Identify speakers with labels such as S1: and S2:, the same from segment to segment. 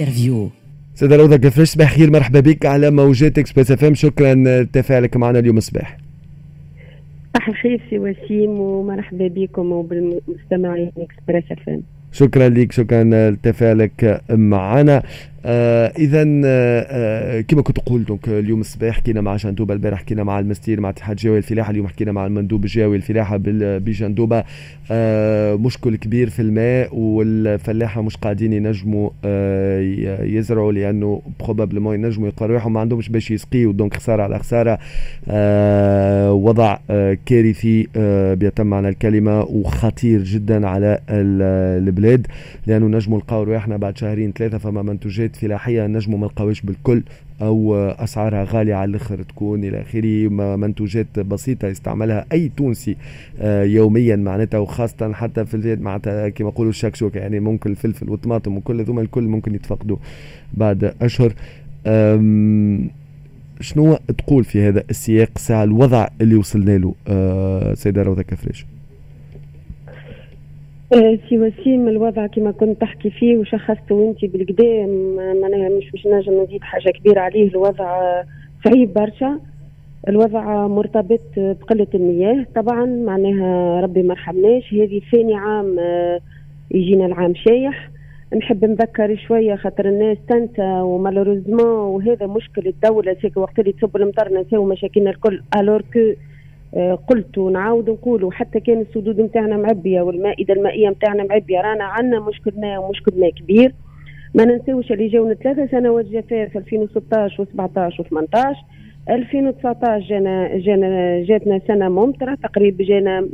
S1: interview.
S2: سيدة روضة كيفاش صباح خير مرحبا بك على موجات Express FM. شكرا لتفاعلك معنا اليوم صباح.
S3: صباح الخير سي وسيم ومرحبا بكم وبالمستمعين Express FM.
S2: شكرا لك شكرا لتفاعلك معنا. آه اذا آه, آه، كما كنت قلت donc اليوم الصباح حكينا مع جندوبه البارح حكينا مع المنستير مع اتحاد جهوي الفلاحه اليوم حكينا مع المندوب الجهوي الفلاحه بجندوبه آه مشكل كبير في الماء والفلاحة مش قاعدين ينجموا آه يزرعوا لأنه probablement ينجموا يقروا ما عندهمش باش يسقيوا donc خسارة على خسارة. آه وضع آه كارثي آه بأتم معنى الكلمة وخطير جدا على البلاد لأنه نجموا نلقاو رواحنا بعد شهرين ثلاثة فما منتوجات منتجات فلاحيه نجموا ما نلقاوش بالكل أو أسعارها غالية على الآخر تكون إلى آخره منتوجات بسيطة يستعملها أي تونسي آه، يوميا معناتها وخاصة حتى في الزيت معناتها كما يقولوا الشكشوكه يعني ممكن الفلفل والطماطم وكل ذوما الكل ممكن يتفقدوا بعد أشهر. شنو تقول في هذا السياق؟ ساعة الوضع اللي وصلنا له آه سيدة روضة كفريش؟
S3: سي وسيم الوضع كما كنت تحكي فيه وشخصته انت بالكدا معناها مش مش نجم نزيد حاجة كبيرة عليه الوضع صعيب برشا. الوضع مرتبط بقلة المياه. طبعا معناها ربي ما رحمناش هذه ثاني عام آه، يجينا العام شايح. نحب نذكر شوية خاطر الناس تنسى و malheureusement وهذا مشكل الدولة c'est que وقت اللي تصب المطر نساو مشاكلنا الكل. alors que آه، قلت ونعاود نقول حتى كان السدود نتاعنا معبية والمائدة المائية نتاعنا معبية رانا عندنا ومشكل ماء كبير. ما ننساوش اللي جاونا ثلاثة سنوات جفاف 2016 و17 و18 2019 جانا جانا جاتنا سنة ممطرة تقريبا جانا 146%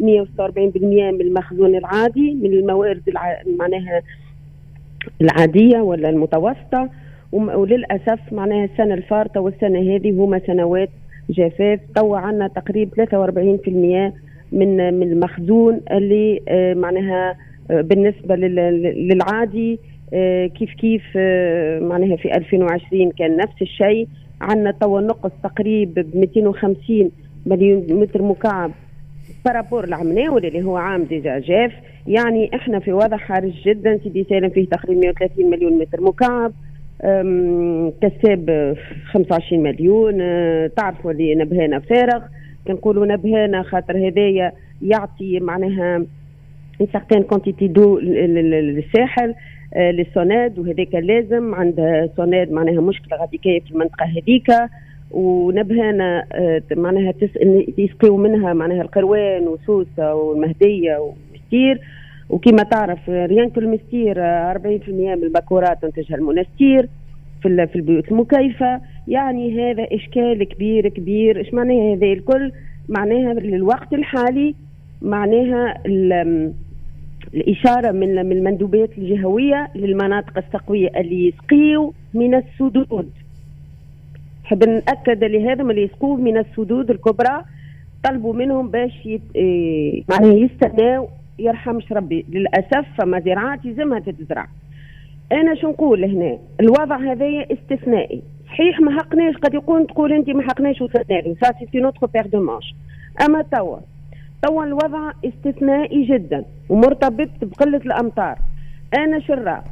S3: من المخزون العادي من الموارد الع... معناها العادية ولا المتوسطة. وللأسف معناها السنة الفارطة والسنة هذه هما سنوات جفاف توا عندنا تقريبا 43% من من المخزون اللي آه، معناها آه، بالنسبة للعادي آه، كيف كيف معناها في 2020 كان نفس الشيء. عندنا توا نقص تقريبا ب 250 مليون متر مكعب. par rapport العام اللي هو عام déjà جاف. يعني إحنا في وضع حرج جدا سيدي سالم فيه تقريبا 130 مليون متر مكعب. كساب 25 مليون أه، تعرفوا اللي نبهانا فارغ. كنقولوا نبهانا خاطر هدايا يعطي معناها certaine quantité d'eau للساحل أه، للسوناد وهذاك لازم. عند سوناد معناها مشكلة غادي في المنطقة هذيك ونبهانا أه، معناها يسقيو منها معناها القروان وسوسة والمهديه ومستير. وكما تعرف ريان كل مستير 40% من البكورات تنتجها المنستير في في البيوت المكيفة. يعني هذا إشكال كبير كبير. إيش معناها هذا الكل؟ معناها للوقت الحالي معناها الإشارة من من المندوبات الجهوية للمناطق السقوية اللي يسقيوا من السدود. نحب نأكد لهذا اللي يسقوا من السدود الكبرى طلبوا منهم باش يت... إيه معناها يستناو يرحمش ربي. للأسف فما زراعات يلزمها تتزرع. أنا شو نقول هنا؟ الوضع هذايا استثنائي. صحيح ما حقناش قد يكون تقول أنت ما حقناش وصلنا ça c'est une autre paire de manches أما توا توا الوضع استثنائي جدا ومرتبط بقلة الأمطار. أنا شو الراء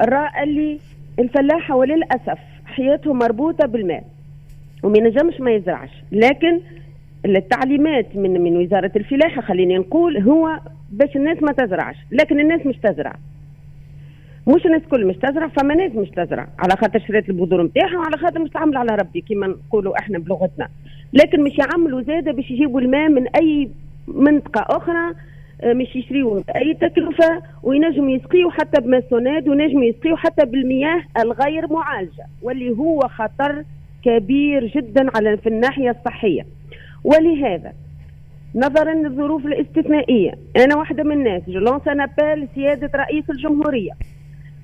S3: الراء اللي الفلاحه وللأسف حياتهم مربوطة بالماء وما ينجمش ما يزرعش. لكن التعليمات من من وزارة الفلاحه خليني نقول هو باش الناس ما تزرعش لكن الناس مش تزرع. مش الناس كل مش تزرع فما ناس مش تزرع. على خاطر شريت البذور نتاعها وعلى خاطر مش تعمل على ربي كما نقولوا إحنا بلغتنا. لكن مش يعملوا زادة باش يجيبوا الماء من أي منطقة أخرى آه، مش يشريوا أي تكلفة وينجموا يسقيوا حتى بماء سوناد وينجموا يسقيوا حتى بالمياه الغير معالجة واللي هو خطر كبير جدا على في الناحية الصحية. ولهذا نظرا للظروف الاستثنائية أنا واحدة من الناس je lance un appel سياده رئيس الجمهورية.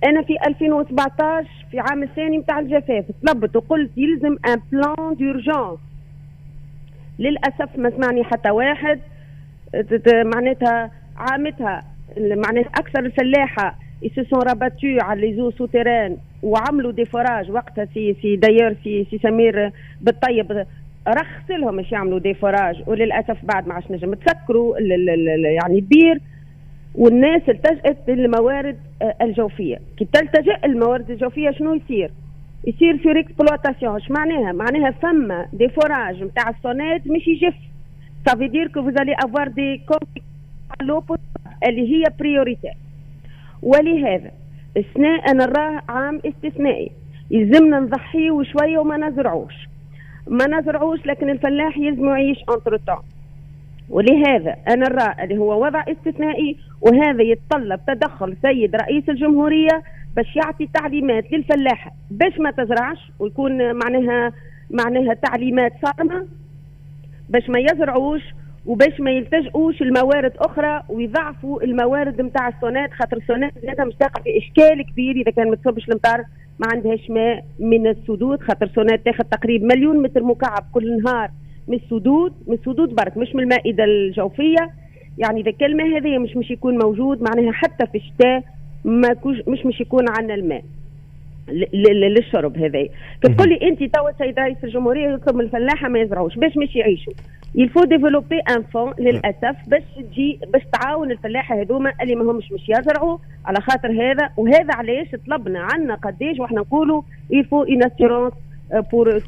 S3: أنا في 2017 في عام الثاني نتاع الجفاف طلبت وقلت يلزم un plan d'urgence للأسف ما سمعني حتى واحد معناتها عامتها معناتها أكثر الفلاحة se sont rabattus على les eaux souterraines وعملوا des forages وقتها c'est c'est-à-dire سي سي سمير بالطيب رخص لهم باش يعملوا؟ des forages وللأسف بعد ما عادش نجم تسكروا يعني البير والناس التجأت للموارد آه، الجوفية. كي تلتجئ الموارد الجوفية شنو يصير؟ يصير في exploitation اش معناها؟ معناها فما des forages نتاع السوناد مش يجف. ça veut dire que vous allez avoir des اللي هي priorité ولهذا السنة أنا نراه عام استثنائي يلزمنا نضحيه شوية وما نزرعوش. ما نزرعوش لكن الفلاح يلزم يعيش انتر ولهذا أنا نرى اللي هو وضع استثنائي وهذا يتطلب تدخل سيد رئيس الجمهورية باش يعطي تعليمات للفلاحه باش ما تزرعش ويكون معناها معناها تعليمات صارمة. باش ما يزرعوش وباش ما يلتجئوش الموارد أخرى ويضعفوا الموارد نتاع السونات خاطر السونات زادها مش تقع في إشكال كبير إذا كان ما تصبش المطار. ما عندهاش ماء من السدود خاطر سونات تاخذ تقريبا مليون متر مكعب كل نهار من السدود من السدود برك مش من المائدة الجوفية. يعني كان الماء هذا مش مش يكون موجود معناها حتى في الشتاء ما مش مش يكون عندنا الماء. للشرب هذا كتقول لي انت توا سيد رئيس الجمهورية يطلب من الفلاحة ما يزرعوش باش مش يعيشوا. يلفو développer un fonds للأسف باش تجي باش تعاون الفلاحة هذوما اللي ما همش مش يزرعوا. على خاطر هذا وهذا علاش طلبنا عنا قداش وإحنا نقولوا يلفو une assurance pour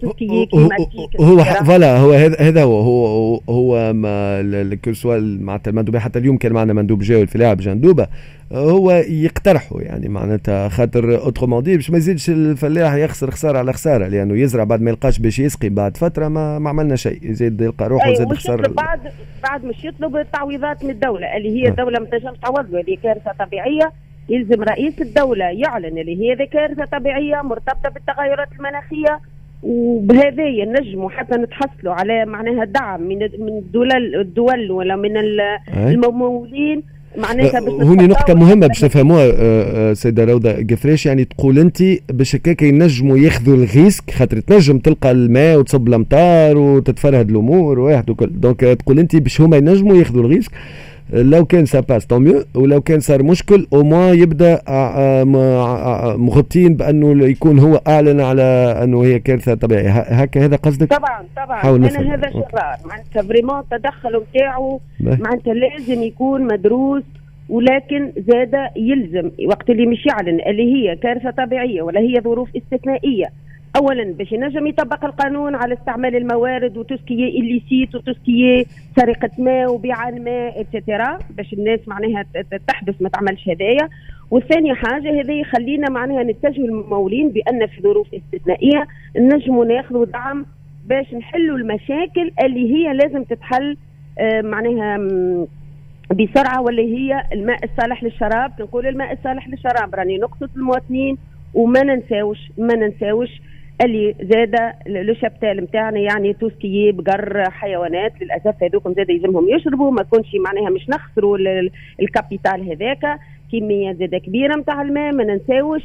S2: هو voilà هو هذا هو هو هو ما سؤال معناتها المندوب حتى اليوم كان معنا مندوب جاوي الفلاحه بجندوبه هو يقترحوا يعني معناتها خاطر autrement dit باش ما يزيدش الفلاح يخسر خسارة على خسارة لأنه يزرع بعد ما يلقاش باش يسقي بعد فترة ما, ما عملنا شيء. يزيد يلقى روحه
S3: يزيد خسر بعد بعد مش يطلب تعويضات من الدولة اللي هي الدولة ما تنجمش تعوض له اللي كارثه طبيعية يلزم رئيس الدولة يعلن اللي هي كارثة طبيعية مرتبطة بالتغيرات المناخية وبهذايا نجموا حتى نتحصلوا على معناها دعم من من الدول الدول ولا من الممولين.
S2: معناتها باش هوني نقطة مهمة باش نفهموها آه، آه، سيدة روضة قفراش. يعني تقول أنت باش هكاك ينجموا ياخذوا ال risque خاطر تنجم تلقى الماء وتصب الأمطار وتتفرهد الأمور واحد وكل donc تقول أنت باش هما ينجموا ياخذوا ال risque. لو كان ça passe tant mieux ولو كان صار مشكل au moins يبدأ آه، مغطين بأنه يكون هو أعلن على أنه هي كارثة طبيعية. هكا هذا قصدك؟
S3: طبعا طبعا. أنا هذا قرار معناتها vraiment التدخل نتاعو معناتها لازم يكون مدروس ولكن زاد يلزم. وقت اللي مش يعلن اللي هي كارثة طبيعية ولا هي ظروف استثنائية. اولا باش ينجم يطبق القانون على استعمال الموارد وتسكيه الليسيت وتسكيه سرقة ماء وبيع الماء et cetera باش الناس معناها تحدث ما تعملش هدايا والثانية حاجة هذا يخلينا معناها نتجه للممولين بأن في ظروف استثنائية نجموا ناخذوا دعم باش نحلوا المشاكل اللي هي لازم تتحل آه، معناها بسرعة واللي هي الماء الصالح للشراب. نقول الماء الصالح للشراب راني نقصد المواطنين وما ننساوش ما ننساوش اللي زاد لو شابتال نتاعنا يعني توسكي بقر حيوانات للأسف هذوكم زاد يلزمهم يشربوا ما كونش معناها مش نخسروا ال capital هذاك. كمية زاد كبيرة نتاع الماء ما ننساوش.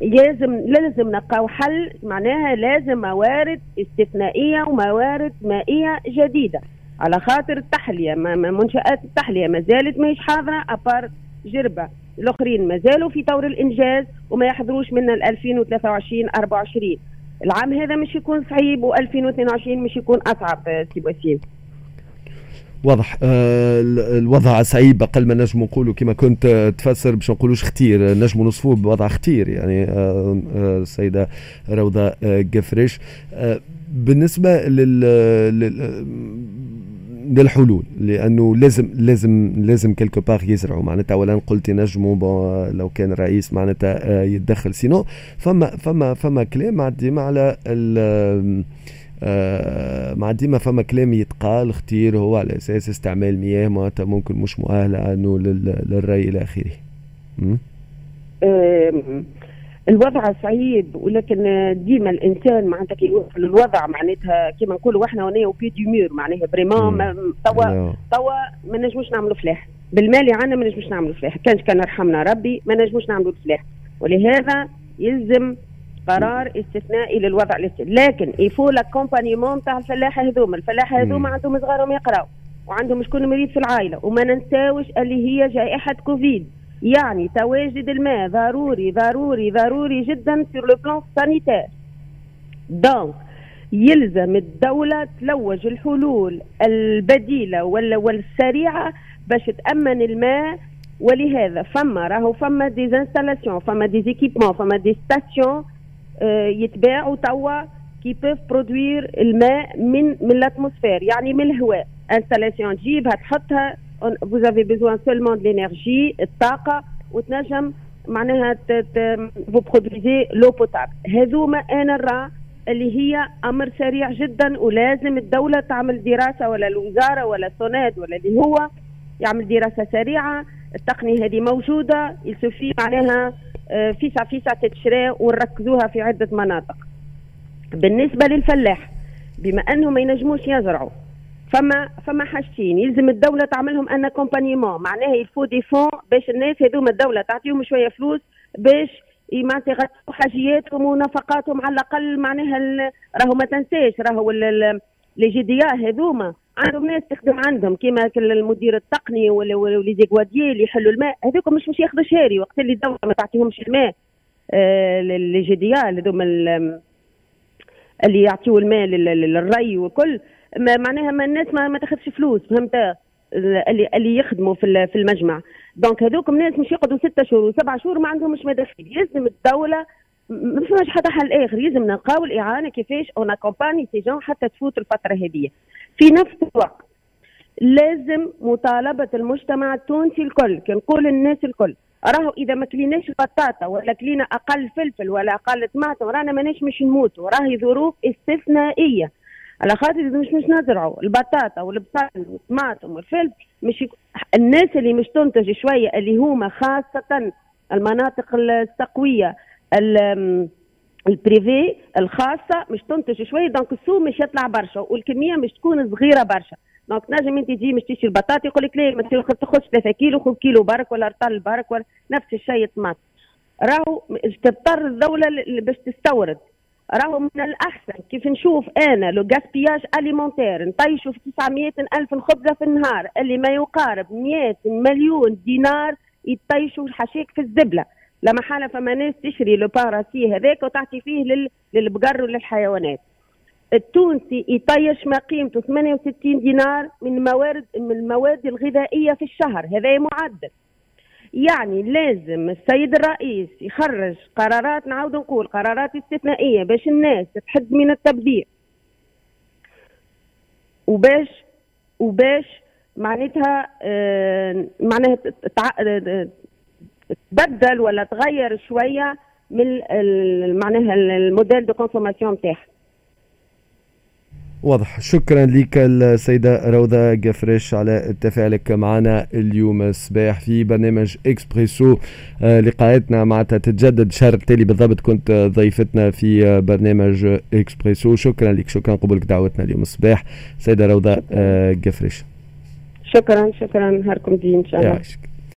S3: لازم لازم نلقاو حل معناها لازم موارد استثنائية وموارد مائية جديدة. على خاطر التحلية منشآت التحلية ما زالت ماهيش حاضرة à part جربة. الآخرين ما زالوا في طور الإنجاز وما يحضروش من 2023 24 العام هذا مش يكون صعيب و2022 مش يكون أصعب c'est اوسيم
S2: واضح. آه الوضع صعيب أقل ما نجم نقولوا كما كنت تفسر باش نقولوش اختير نجم نوصفوه بوضع اختير يعني آه آه السيده روضة آه قفرش آه بالنسبة لل للحلول لأنه لازم لازم لازم كيلكو باغ يزرعوا. معناتها اولا قلت نجموا لو كان الرئيس معناتها آه، يتدخل سينو. فما فما فما كلام ديما على آه مع ديما فما كلام يتقال اختير هو على أساس استعمال مياه معناتها ممكن مش مؤهله انه للري إلى آخره.
S3: الوضع صعيب ولكن ديما الإنسان معناتها كي يوصل للوضع معناتها كيما نقولوا إحنا هنا و pied du mur معناها vraiment توا توا ما نجموش نعملوا فلاح. بالمال عندنا ما نجموش نعملوا فلاح. كانش كان يرحمنا ربي ما نجموش نعملوا فلاح. ولهذا يلزم قرار استثنائي للوضع الاستثنائي. لكن il faut l'accompagnement تاع الفلاحه هذوما. الفلاحه هذوما عندهم صغارهم يقراوا وعندهم شكون مريض في العائلة. وما ننساوش اللي هي جائحة كوفيد يعني تواجد الماء ضروري ضروري ضروري جدا في le plan sanitaire donc يلزم الدولة تلوج الحلول البديلة والسريعة باش تأمن الماء. ولهذا فما راهو فما des installations فما des équipements فما des stations آه، يتباعوا توا qui peuvent produire الماء من من ال atmosphère يعني من الهواء. installation تجيبها تحطها vous avez besoin seulement de l'énergie الطاقه وتنجم معناها vous produisez l'eau potable هذوما أنا نرى اللي هي أمر سريع جدا ولازم الدولة تعمل دراسة ولا الوزارة ولا صوناد ولا اللي هو يعمل دراسة سريعة. التقنية هذه موجودة il suffit معناها فيسع فيسع تتشرى ونركزوها في عدة مناطق. بالنسبة للفلاح بما انه ما ينجموش يزرعوا فما فما حاجتين. يلزم الدولة تعملهم un accompagnement معناها يلفو des fonds باش الناس هذوما الدولة تعطيهم شوية فلوس باش معناتها يغطوا حاجياتهم ونفقاتهم على الأقل. معناها راهو ما تنساش. راهو les GDA هذوما عندهم ناس تخدم عندهم. كيما المدير التقني ولا ولي اللي يحلوا الماء. هذوك مش مش ياخذوا شهاري. وقت اللي الدولة ما تعطيهمش الماء آه les GDA هذوما اللي يعطيوا الماء للري وكل ما معناها ما الناس ما, ما تاخذش فلوس فهمت؟ اللي اللي يخدموا في في المجمع. donc هذوك الناس مش يقعدوا ستة شهور وسبع شهور ما عندهمش مداخيل يلزم الدولة ما فماش حتى حل آخر يلزم نلقاو الإعانة كيفاش on accompagne ces gens حتى تفوت الفترة هذه في نفس الوقت لازم مطالبة المجتمع التونسي الكل كنقول الناس الكل. راهو إذا ما كليناش بطاطا ولا كلينا أقل فلفل ولا أقل طماطم رانا ماناش مش نموتوا راهي ظروف استثنائية. على خاطر إذا مش مش نزرعوا. البطاطا والبصل والطماطم والفلفل مش الناس اللي مش تنتج شوية اللي هما خاصة المناطق التقويه ال privé الخاصة مش تنتج شوية donc السوق مش يطلع برشا والكمية مش تكون صغيرة برشا. donc نجم أنت تجي مش تشتري البطاطا يقول لك لا ما تاخذش 3 كيلو خذ كيلو برك ولا رطل برك ولا نفس الشيء طماط راهو تضطر الدولة باش تستورد. راهو من الأحسن. كيف نشوف؟ أنا le gaspillage alimentaire نطيشوا في 900 ألف خبزة في النهار اللي ما يقارب 100 مليون دينار يطيشوا حشيك في الزبلة. لما حاله فما ناس تشري لو باراسي هذاك وتعطي فيه للبقر وللحيوانات. التونسي يطيش ما قيمته 68 دينار من الموارد من المواد الغذائية في الشهر. هذا معدل. يعني لازم السيد الرئيس يخرج قرارات نعاود نقول قرارات استثنائية باش الناس تحد من التبذير وباش وباش معناتها آه معناها تبدل ولا تغير شوية من معناها ال modèle de consommation نتاعها.
S2: واضح. شكرا لك السيدة روضة قفراش على تفاعلك معنا اليوم الصباح في برنامج إكسبريسو. آه، لقاءاتنا معناتها تتجدد شهر التالي بالضبط. كنت ضيفتنا في برنامج إكسبريسو. شكرا لك. شكرا. قبولك دعوتنا اليوم الصباح. سيدة روضة جفريش.
S3: شكرا. شكرا. نهاركم دي إن شاء الله.